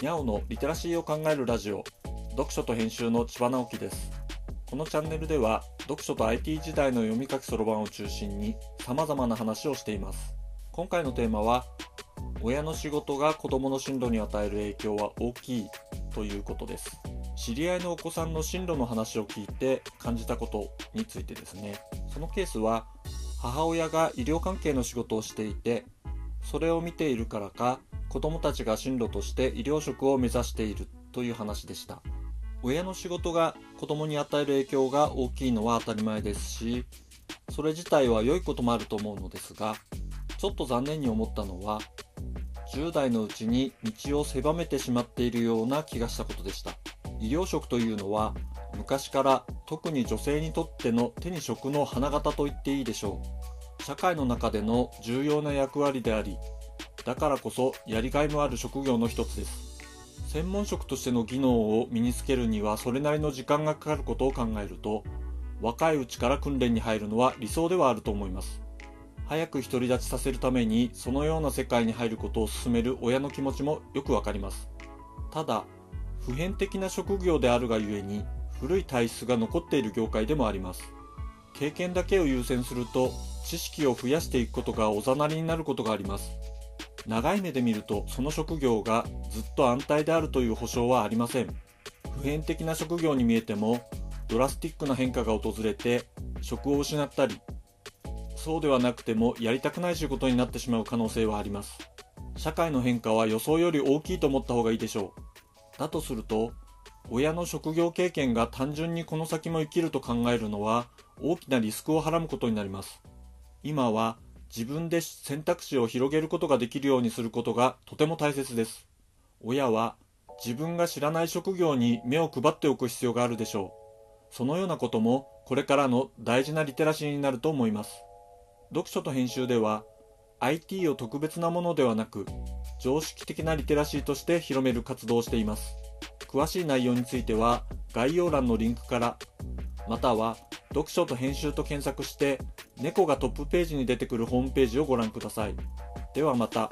にゃおのリテラシーを考えるラジオ読書と編集の千葉直樹です。このチャンネルでは読書と IT 時代の読み書きそろばんを中心に様々な話をしています。今回のテーマは親の仕事が子供の進路に与える影響は大きいということです。知り合いのお子さんの進路の話を聞いて感じたことについてですね。そのケースは母親が医療関係の仕事をしていてそれを見ているからか子供たちが進路として医療職を目指しているという話でした。親の仕事が子供に与える影響が大きいのは当たり前ですしそれ自体は良いこともあると思うのですがちょっと残念に思ったのは10代のうちに道を狭めてしまっているような気がしたことでした。医療職というのは昔から特に女性にとっての手に職の花形と言っていいでしょう。社会の中での重要な役割でありだからこそやりがいもある職業の一つです。専門職としての技能を身につけるにはそれなりの時間がかかることを考えると若いうちから訓練に入るのは理想ではあると思います。早く独り立ちさせるためにそのような世界に入ることを勧める親の気持ちもよくわかります。ただ普遍的な職業であるがゆえに古い体質が残っている業界でもあります。経験だけを優先すると知識を増やしていくことがおざなりになることがあります。長い目で見るとその職業がずっと安泰であるという保証はありません。普遍的な職業に見えてもドラスティックな変化が訪れて職を失ったりそうではなくてもやりたくない仕事になってしまう可能性はあります。社会の変化は予想より大きいと思った方がいいでしょう。だとすると親の職業経験が単純にこの先も生きると考えるのは大きなリスクをはらむことになります。今は自分で選択肢を広げることができるようにすることがとても大切です。親は自分が知らない職業に目を配っておく必要があるでしょう。そのようなこともこれからの大事なリテラシーになると思います。読書と編集では IT を特別なものではなく常識的なリテラシーとして広める活動をしています。詳しい内容については概要欄のリンクからまたは読書と編集と検索して猫がトップページに出てくるホームページをご覧ください。ではまた。